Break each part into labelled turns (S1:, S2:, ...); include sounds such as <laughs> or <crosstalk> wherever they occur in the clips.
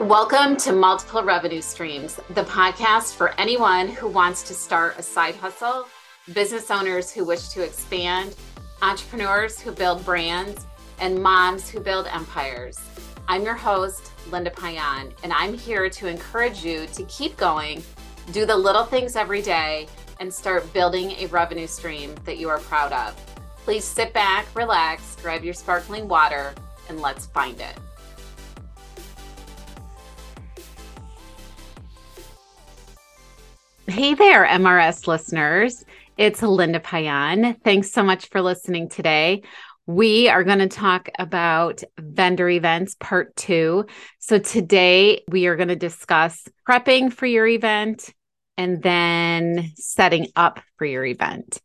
S1: Welcome to Multiple Revenue Streams, the podcast for anyone who wants to start a side hustle, business owners who wish to expand, entrepreneurs who build brands, and moms who build empires. I'm your host, Linda Payan, and I'm here to encourage you to keep going, do the little things every day, and start building a revenue stream that you are proud of. Please sit back, relax, grab your sparkling water, and let's find it. Hey there, MRS listeners. It's Linda Payan. Thanks so much for listening today. We are going to talk about vendor events part two. So, today we are going to discuss prepping for your event and then setting up for your event.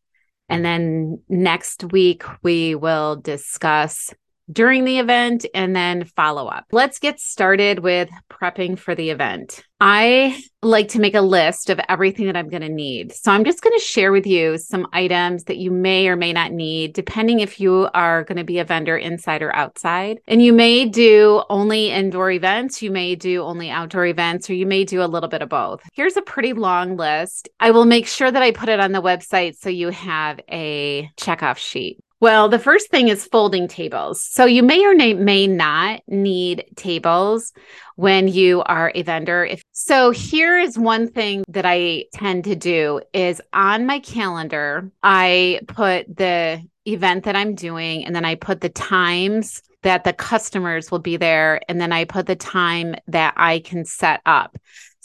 S1: And then next week, we will discuss during the event and then follow up. Let's get started with prepping for the event. I like to make a list of everything that I'm going to need. So I'm just going to share with you some items that you may or may not need, depending if you are going to be a vendor inside or outside. And you may do only indoor events, you may do only outdoor events, or you may do a little bit of both. Here's a pretty long list. I will make sure that I put it on the website so you have a checkoff sheet. Well, the first thing is folding tables. So you may or may not need tables when you are a vendor. If so, here is one thing that I tend to do is on my calendar, I put the event that I'm doing and then I put the times that the customers will be there and then I put the time that I can set up.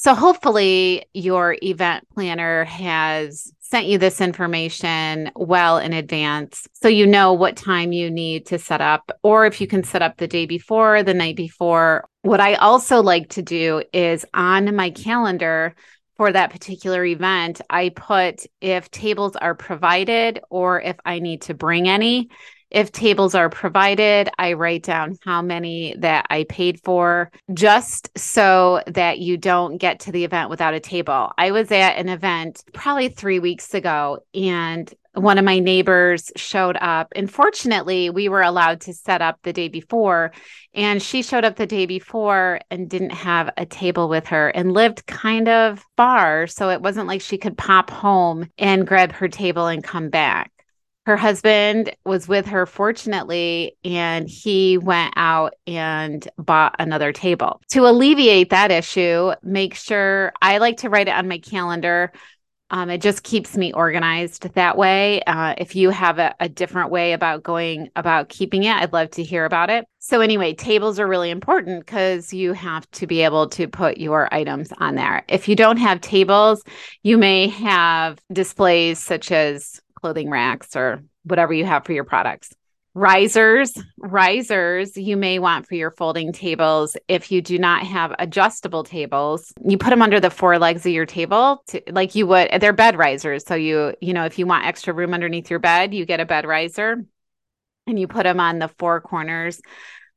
S1: So hopefully your event planner has sent you this information well in advance so you know what time you need to set up or if you can set up the day before the night before. What i also like to do is on my calendar for that particular event i put if tables are provided or if i need to bring any if tables are provided, I write down how many that I paid for just so that you don't get to the event without a table. I was at an event probably three weeks ago and one of my neighbors showed up. And fortunately, we were allowed to set up the day before. And she showed up the day before and didn't have a table with her and lived kind of far. So it wasn't like she could pop home and grab her table and come back her husband was with her fortunately and he went out and bought another table. To alleviate that issue make sure i like to write it on my calendar. Um, it just keeps me organized that way. Uh, if you have a, a different way about going about keeping it i'd love to hear about it. So anyway tables are really important because you have to be able to put your items on there. If you don't have tables you may have displays such as clothing racks or whatever you have for your products. Risers, risers you may want for your folding tables. If you do not have adjustable tables, you put them under the four legs of your table to, like you would, they're bed risers. So you, you know, if you want extra room underneath your bed, you get a bed riser and you put them on the four corners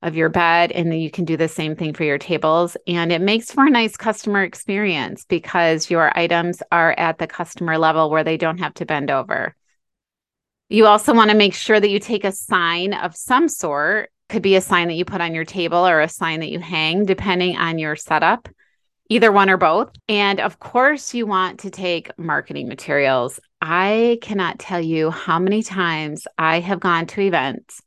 S1: of your bed and then you can do the same thing for your tables and it makes for a nice customer experience because your items are at the customer level where they don't have to bend over you also want to make sure that you take a sign of some sort. Could be a sign that you put on your table or a sign that you hang, depending on your setup, either one or both. And of course, you want to take marketing materials. I cannot tell you how many times I have gone to events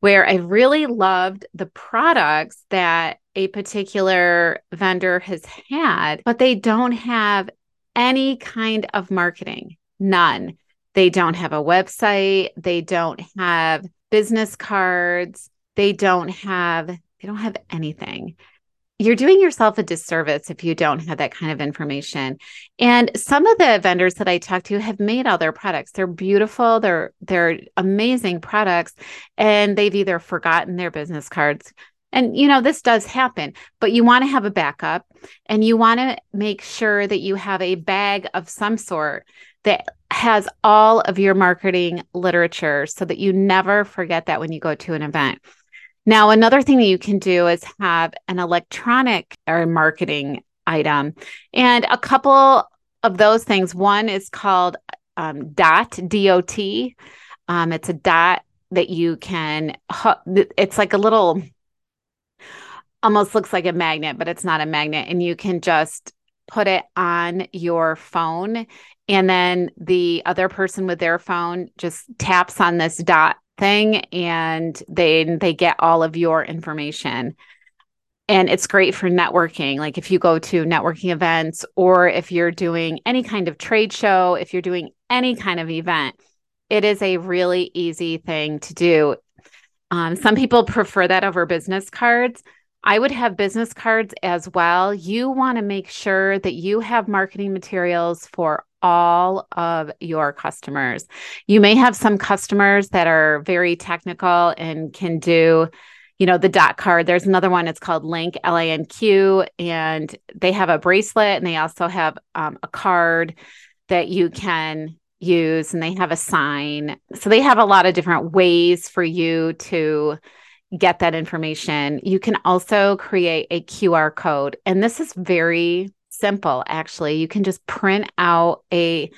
S1: where I really loved the products that a particular vendor has had, but they don't have any kind of marketing, none. They don't have a website. They don't have business cards. They don't have they don't have anything. You're doing yourself a disservice if you don't have that kind of information. And some of the vendors that I talked to have made all their products. They're beautiful, they're they're amazing products and they've either forgotten their business cards and you know this does happen but you want to have a backup and you want to make sure that you have a bag of some sort that has all of your marketing literature so that you never forget that when you go to an event. Now, another thing that you can do is have an electronic or marketing item. And a couple of those things one is called um, dot dot um, it's a dot that you can it's like a little almost looks like a magnet, but it's not a magnet. And you can just put it on your phone. And then the other person with their phone just taps on this dot thing and they they get all of your information and it's great for networking like if you go to networking events or if you're doing any kind of trade show if you're doing any kind of event it is a really easy thing to do um, some people prefer that over business cards I would have business cards as well. You want to make sure that you have marketing materials for all of your customers. You may have some customers that are very technical and can do you know the dot card there's another one it's called link l-a-n-q and they have a bracelet and they also have um, a card that you can use and they have a sign so they have a lot of different ways for you to get that information you can also create a qr code and this is very simple, actually. You can just print out a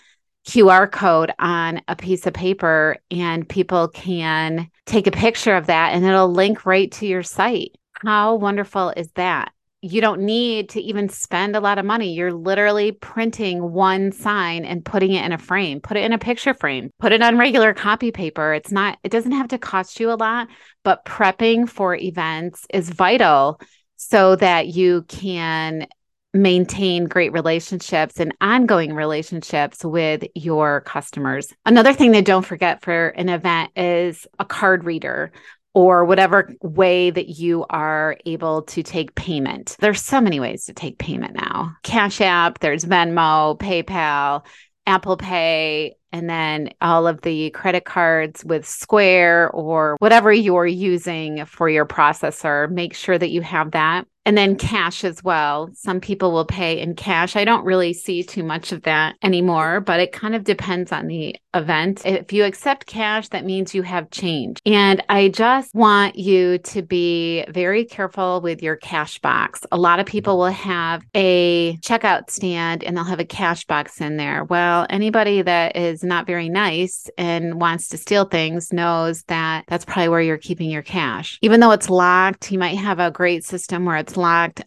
S1: QR code on a piece of paper and people can take a picture of that and it'll link right to your site. How wonderful is that? You don't need to even spend a lot of money. You're literally printing one sign and putting it in a frame. Put it in a picture frame. Put it on regular copy paper. It's not it doesn't have to cost you a lot, but prepping for events is vital so that you can maintain great relationships and ongoing relationships with your customers. Another thing that don't forget for an event is a card reader or whatever way that you are able to take payment. There's so many ways to take payment now. Cash App, there's Venmo, PayPal, Apple Pay, and then all of the credit cards with Square or whatever you're using for your processor. Make sure that you have that and then cash as well. Some people will pay in cash. I don't really see too much of that anymore, but it kind of depends on the event. If you accept cash, that means you have change. And I just want you to be very careful with your cash box. A lot of people will have a checkout stand and they'll have a cash box in there. Well, anybody that is not very nice and wants to steal things knows that that's probably where you're keeping your cash. Even though it's locked, you might have a great system where it's locked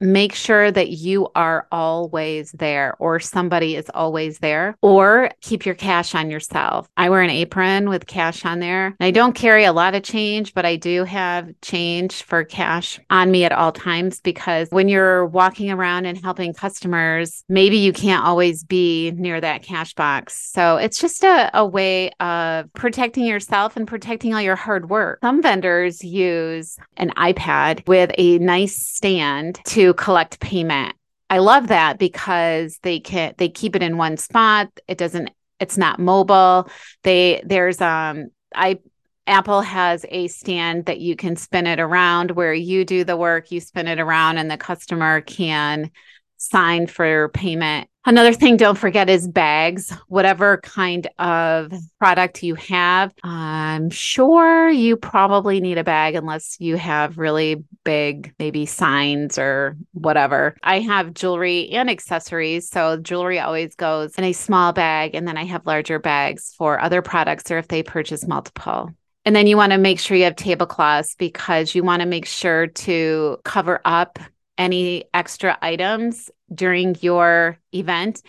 S1: make sure that you are always there or somebody is always there or keep your cash on yourself. I wear an apron with cash on there. I don't carry a lot of change, but I do have change for cash on me at all times because when you're walking around and helping customers, maybe you can't always be near that cash box. So it's just a, a way of protecting yourself and protecting all your hard work. Some vendors use an iPad with a nice stand to collect payment. I love that because they can they keep it in one spot. It doesn't it's not mobile. They there's um I Apple has a stand that you can spin it around where you do the work, you spin it around and the customer can sign for payment Another thing, don't forget is bags, whatever kind of product you have. I'm sure you probably need a bag unless you have really big, maybe signs or whatever. I have jewelry and accessories. So jewelry always goes in a small bag. And then I have larger bags for other products or if they purchase multiple. And then you want to make sure you have tablecloths because you want to make sure to cover up any extra items during your event.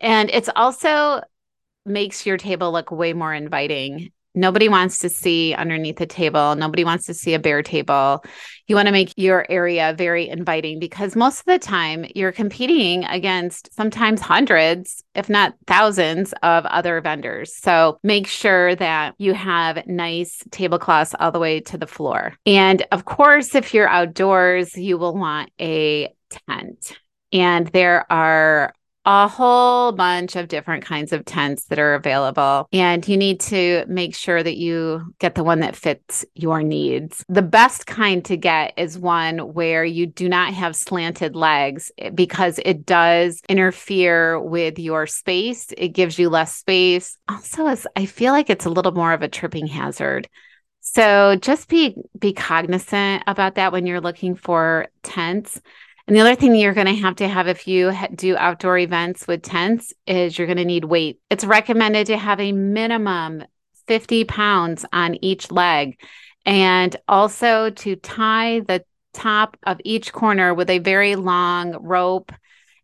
S1: And it's also makes your table look way more inviting. Nobody wants to see underneath the table. Nobody wants to see a bare table. You want to make your area very inviting because most of the time you're competing against sometimes hundreds, if not thousands, of other vendors. So make sure that you have nice tablecloths all the way to the floor. And of course, if you're outdoors, you will want a tent. And there are a whole bunch of different kinds of tents that are available. And you need to make sure that you get the one that fits your needs. The best kind to get is one where you do not have slanted legs eh, because it does interfere with your space. It gives you less space. Also, I feel like it's a little more of a tripping hazard. So just be be cognizant about that when you're looking for tents. And the other thing you're going to have to have if you do outdoor events with tents is you're going to need weight. It's recommended to have a minimum 50 pounds on each leg and also to tie the top of each corner with a very long rope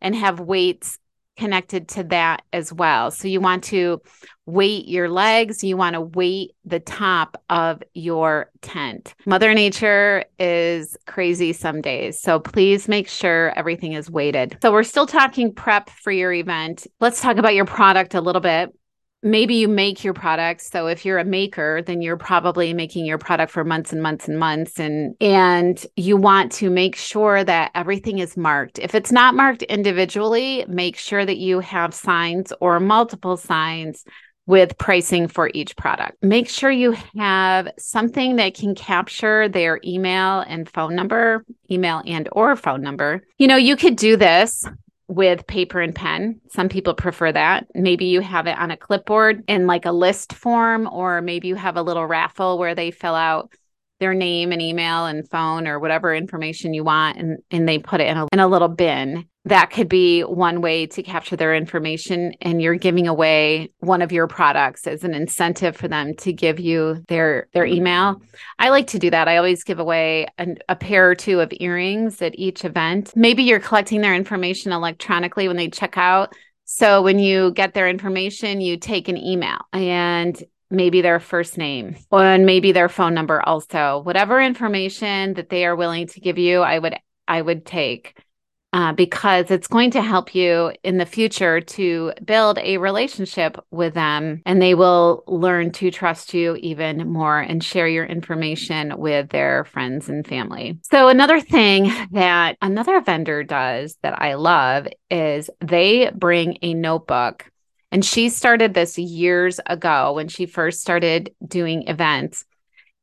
S1: and have weights connected to that as well. So you want to weight your legs, you want to weight the top of your tent. Mother Nature is crazy some days. So please make sure everything is weighted. So we're still talking prep for your event. Let's talk about your product a little bit maybe you make your products so if you're a maker then you're probably making your product for months and months and months and and you want to make sure that everything is marked. If it's not marked individually make sure that you have signs or multiple signs with pricing for each product. Make sure you have something that can capture their email and phone number email and or phone number. You know you could do this with paper and pen. Some people prefer that. Maybe you have it on a clipboard in like a list form, or maybe you have a little raffle where they fill out their name and email and phone or whatever information you want and, and they put it in a, in a little bin that could be one way to capture their information and you're giving away one of your products as an incentive for them to give you their their email. I like to do that. I always give away an, a pair or two of earrings at each event. Maybe you're collecting their information electronically when they check out. So when you get their information you take an email and maybe their first name and maybe their phone number also. Whatever information that they are willing to give you i would i would take uh, because it's going to help you in the future to build a relationship with them and they will learn to trust you even more and share your information with their friends and family. So, another thing <laughs> that another vendor does that I love is they bring a notebook. And she started this years ago when she first started doing events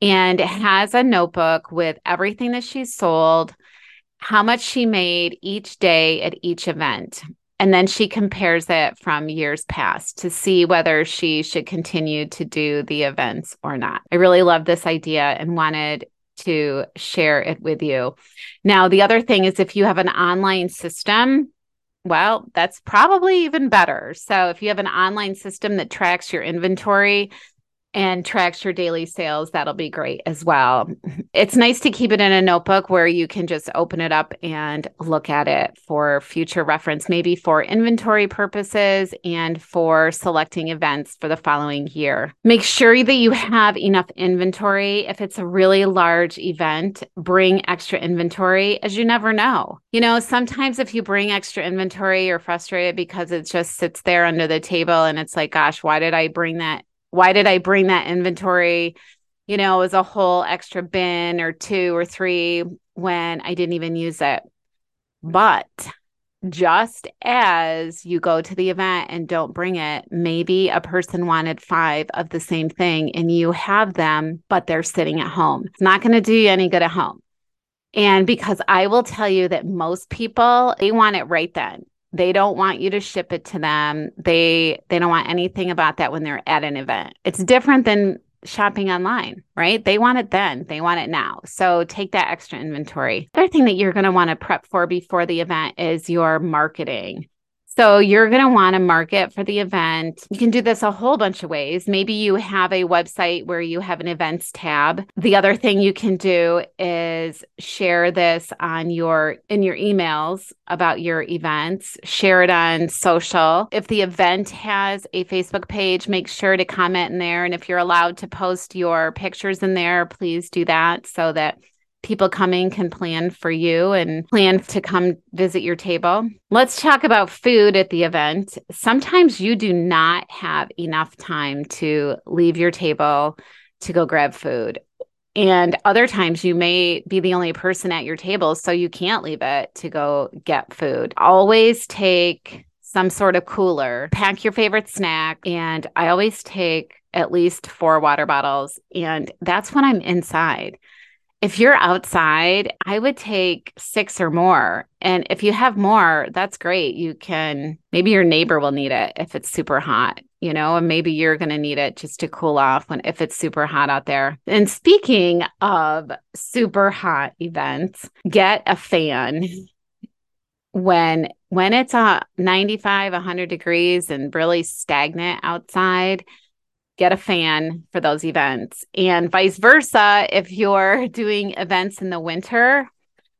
S1: and has a notebook with everything that she's sold how much she made each day at each event. And then she compares it from years past to see whether she should continue to do the events or not. I really love this idea and wanted to share it with you. Now, the other thing is if you have an online system, well, that's probably even better. So, if you have an online system that tracks your inventory, and tracks your daily sales, that'll be great as well. It's nice to keep it in a notebook where you can just open it up and look at it for future reference, maybe for inventory purposes and for selecting events for the following year. Make sure that you have enough inventory. If it's a really large event, bring extra inventory as you never know. You know, sometimes if you bring extra inventory, you're frustrated because it just sits there under the table and it's like, gosh, why did I bring that why did I bring that inventory, you know, as a whole extra bin or two or three when I didn't even use it? But just as you go to the event and don't bring it, maybe a person wanted five of the same thing and you have them, but they're sitting at home. It's not going to do you any good at home. And because I will tell you that most people, they want it right then. They don't want you to ship it to them. They they don't want anything about that when they're at an event. It's different than shopping online, right? They want it then, they want it now. So take that extra inventory. The other thing that you're going to want to prep for before the event is your marketing. So you're going to want to market for the event. You can do this a whole bunch of ways. Maybe you have a website where you have an events tab. The other thing you can do is share this on your in your emails about your events, share it on social. If the event has a Facebook page, make sure to comment in there and if you're allowed to post your pictures in there, please do that so that people coming can plan for you and plan to come visit your table. Let's talk about food at the event. Sometimes you do not have enough time to leave your table to go grab food. And other times you may be the only person at your table, so you can't leave it to go get food. Always take some sort of cooler, pack your favorite snack. And I always take at least four water bottles. And that's when I'm inside if you're outside, I would take six or more. And if you have more, that's great. You can, maybe your neighbor will need it if it's super hot, you know, and maybe you're going to need it just to cool off when, if it's super hot out there. And speaking of super hot events, get a fan when, when it's uh, a 95, 100 degrees and really stagnant outside get a fan for those events. And vice versa, if you're <laughs> doing events in the winter,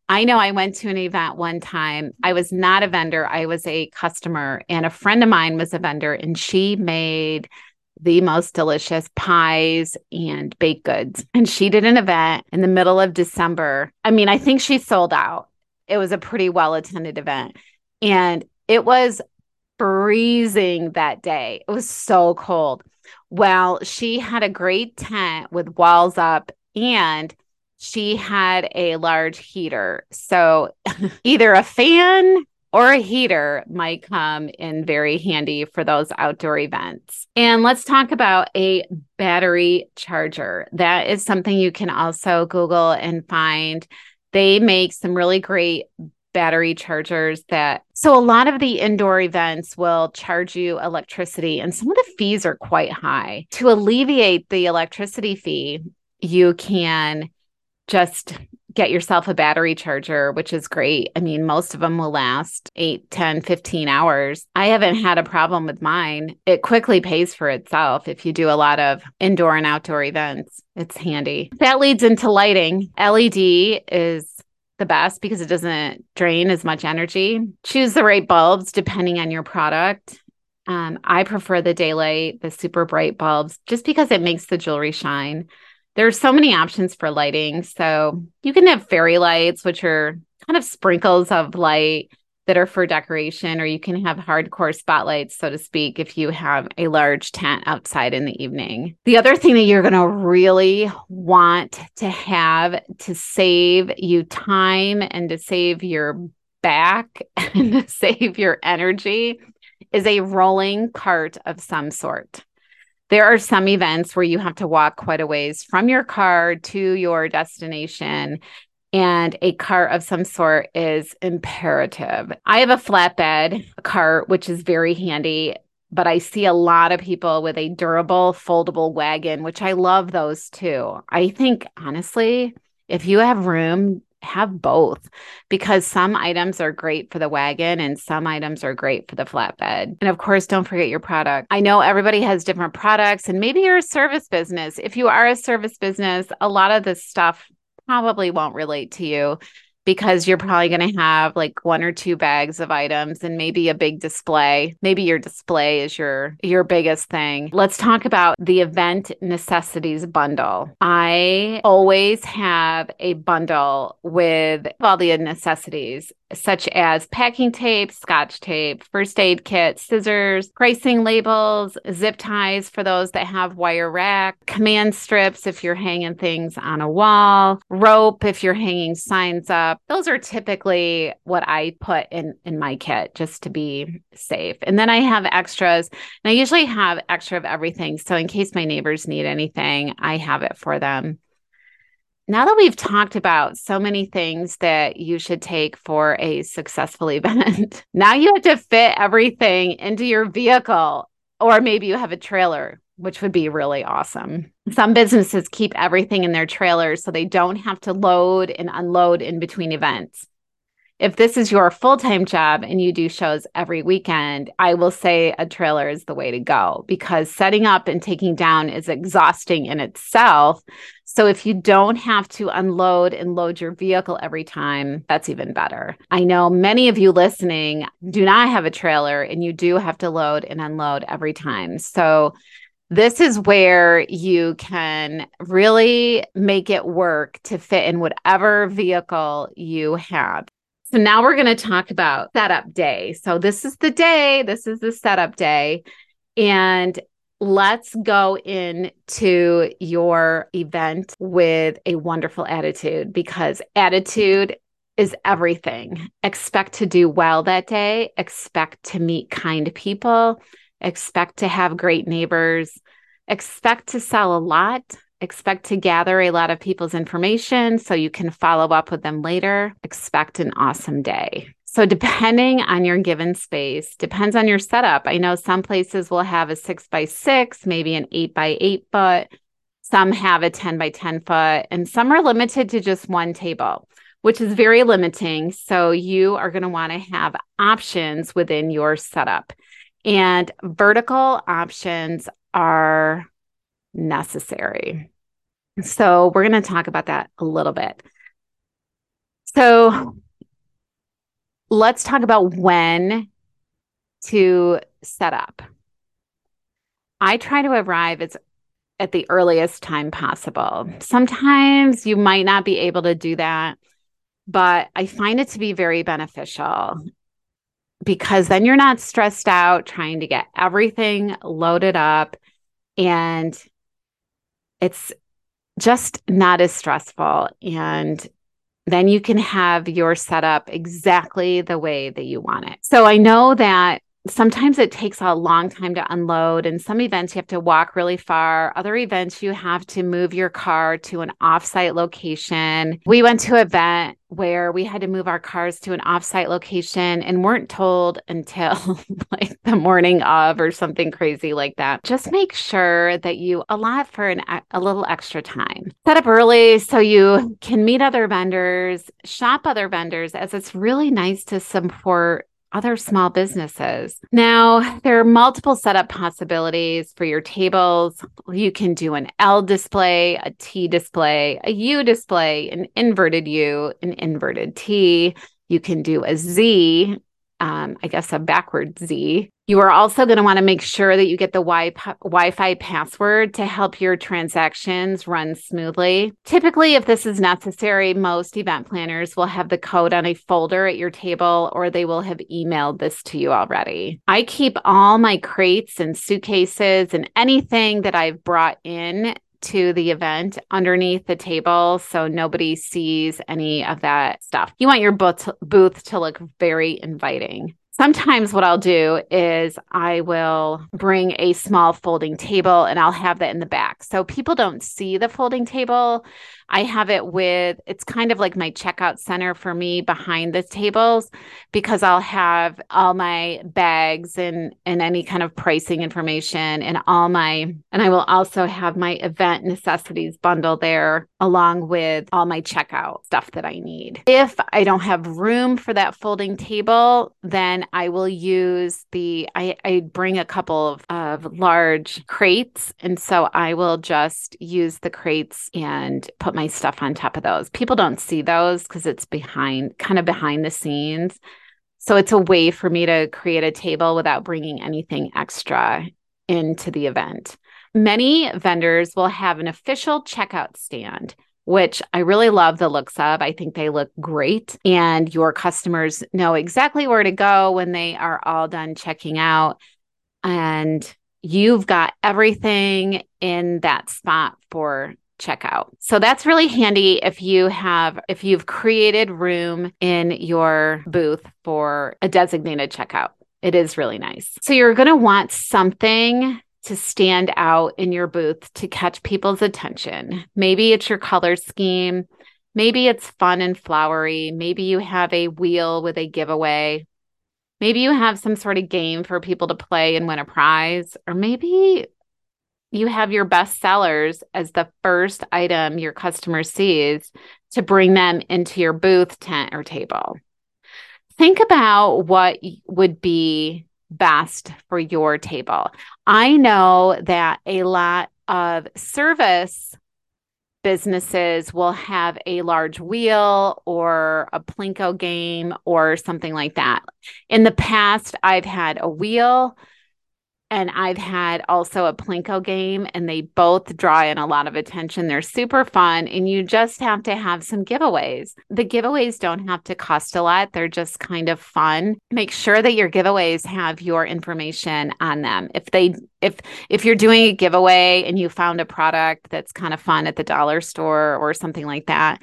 S1: I know I went to an event one time. I was not a vendor, I was a customer, and a friend of mine was a vendor, and she made the most delicious pies and baked goods. And she did an event in the middle of December. I mean, I think she sold out. It was a pretty well attended event. And it was freezing that day. It was so cold. Well, she had a great tent with walls up and she had a large heater. So <laughs> either a fan or a heater might come in very handy for those outdoor events. And let's talk about a battery charger. That is something you can also Google and find. They make some really great battery chargers that so a lot of the indoor events will charge you electricity and some of the fees are quite high. To alleviate the electricity fee, you can just get yourself a battery charger, which is great. I mean, most of them will last 8, 10, 15 hours. I haven't had a problem with mine. It quickly pays for itself if you do a lot of indoor and outdoor events. It's handy. That leads into lighting. LED is the best because it doesn't drain as much energy. Choose the right bulbs depending on your product. Um, I prefer the daylight, the super bright bulbs, just because it makes the jewelry shine. There's so many options for lighting. So you can have fairy lights, which are kind of sprinkles of light that are for decoration, or you can have hardcore spotlights, so to speak, if you have a large tent outside in the evening. The other thing that you're going to really want to have to save you time and to save your back <laughs> and to save your energy is a rolling cart of some sort. There are some events where you have to walk quite a ways from your car to your destination and a cart of some sort is imperative. I have a flatbed cart, which is very handy, but I see a lot of people with a durable foldable wagon, which I love those too. I think, honestly, if you have room, have both because some items are great for the wagon and some items are great for the flatbed. And of course, don't forget your product. I know everybody has different products, and maybe you're a service business. If you are a service business, a lot of this stuff probably won't relate to you because you're probably going to have like one or two bags of items and maybe a big display. Maybe your display is your your biggest thing. Let's talk about the event necessities bundle. I always have a bundle with all the necessities such as packing tape, scotch tape, first aid kit, scissors, pricing labels, zip ties for those that have wire rack, command strips if you're hanging things on a wall, rope if you're hanging signs up. Those are typically what I put in in my kit just to be safe. And then I have extras, and I usually have extra of everything. So in case my neighbors need anything, I have it for them now that we've talked about so many things that you should take for a successful <laughs> event, now you have to fit everything into your vehicle, or maybe you have a trailer, which would be really awesome. Some businesses keep everything in their trailers so they don't have to load and unload in between events if this is your full time job and you do shows every weekend, I will say a trailer is the way to go because setting up and taking down is exhausting in itself. So if you don't have to unload and load your vehicle every time, that's even better. I know many of you listening do not have a trailer and you do have to load and unload every time. So this is where you can really make it work to fit in whatever vehicle you have. So now we're going to talk about setup day. So this is the day, this is the setup day. And let's go into your event with a wonderful attitude because attitude is everything. Expect to do well that day, expect to meet kind people, expect to have great neighbors, expect to sell a lot, Expect to gather a lot of people's information so you can follow up with them later. Expect an awesome day. So, depending on your given space, depends on your setup. I know some places will have a six by six, maybe an eight by eight foot. Some have a 10 by 10 foot, and some are limited to just one table, which is very limiting. So, you are going to want to have options within your setup. And vertical options are necessary. So, we're going to talk about that a little bit. So let's talk about when to set up. I try to arrive as at the earliest time possible. Sometimes you might not be able to do that, but I find it to be very beneficial because then you're not stressed out trying to get everything loaded up and it's just not as stressful and then you can have your setup exactly the way that you want it. So I know that sometimes it takes a long time to unload and some events you have to walk really far. Other events you have to move your car to an offsite location. We went to an event where we had to move our cars to an offsite location and weren't told until <laughs> like the morning of or something crazy like that. Just make sure that you allot for an, a little extra time. Set up early so you can meet other vendors shop other vendors as it's really nice to support other small businesses. Now, there are multiple setup possibilities for your tables. You can do an L display, a T display, a U display, an inverted U, an inverted T. You can do a Z, um, I guess a backward Z. You are also going to want to make sure that you get the wi- fi password to help your transactions run smoothly. Typically, if this is necessary, most event planners will have the code on a folder at your table or they will have emailed this to you already. I keep all my crates and suitcases and anything that I've brought in to the event underneath the table so nobody sees any of that stuff. You want your booth, booth to look very inviting. Sometimes what I'll do is I will bring a small folding table and I'll have that in the back. So people don't see the folding table. I have it with, it's kind of like my checkout center for me behind the tables because I'll have all my bags and, and any kind of pricing information and all my, and I will also have my event necessities bundle there along with all my checkout stuff that I need. If I don't have room for that folding table, then I will use the, I, I bring a couple of, of large crates. And so I will just use the crates and put my stuff on top of those. People don't see those because it's behind, kind of behind the scenes. So it's a way for me to create a table without bringing anything extra into the event. Many vendors will have an official checkout stand, which I really love the looks of. I think they look great. And your customers know exactly where to go when they are all done checking out. And you've got everything in that spot for checkout. So that's really handy if you have if you've created room in your booth for a designated checkout. It is really nice. So you're going to want something to stand out in your booth to catch people's attention. Maybe it's your color scheme, maybe it's fun and flowery, maybe you have a wheel with a giveaway. Maybe you have some sort of game for people to play and win a prize, or maybe you have your best sellers as the first item your customer sees to bring them into your booth, tent, or table. Think about what would be best for your table. I know that a lot of service businesses will have a large wheel or a Plinko game or something like that. In the past, I've had a wheel and I've had also a Plinko game, and they both draw in a lot of attention. They're super fun, and you just have to have some giveaways. The giveaways don't have to cost a lot, they're just kind of fun. Make sure that your giveaways have your information on them. If they if if you're doing a giveaway and you found a product that's kind of fun at the dollar store or something like that,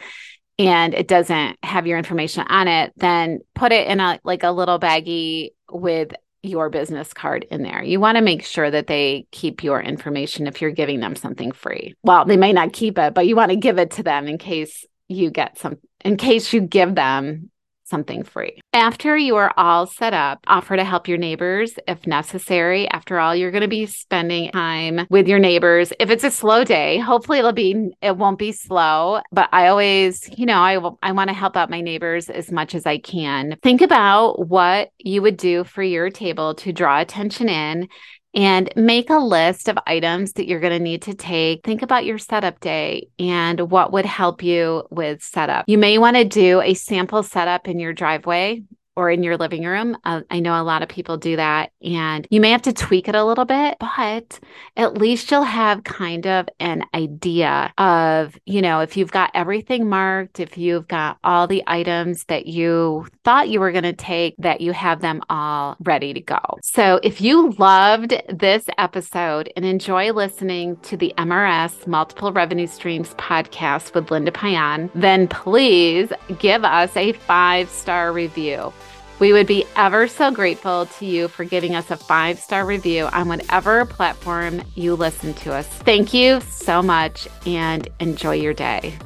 S1: and it doesn't have your information on it, then put it in a like a little baggie with your business card in there. You want to make sure that they keep your information if you're giving them something free. Well, they may not keep it, but you want to give it to them in case you get some in case you give them something free. After you are all set up, offer to help your neighbors if necessary. After all, you're going to be spending time with your neighbors. If it's a slow day, hopefully it'll be it won't be slow, but I always, you know, I I want to help out my neighbors as much as I can. Think about what you would do for your table to draw attention in and make a list of items that you're going to need to take. Think about your setup day and what would help you with setup. You may want to do a sample setup in your driveway or in your living room. Uh, I know a lot of people do that, and you may have to tweak it a little bit, but at least you'll have kind of an idea of, you know, if you've got everything marked, if you've got all the items that you thought you were going to take, that you have them all ready to go. So if you loved this episode and enjoy listening to the MRS Multiple Revenue Streams podcast with Linda Payan, then please give us a five star review. We would be ever so grateful to you for giving us a five star review on whatever platform you listen to us. Thank you so much and enjoy your day.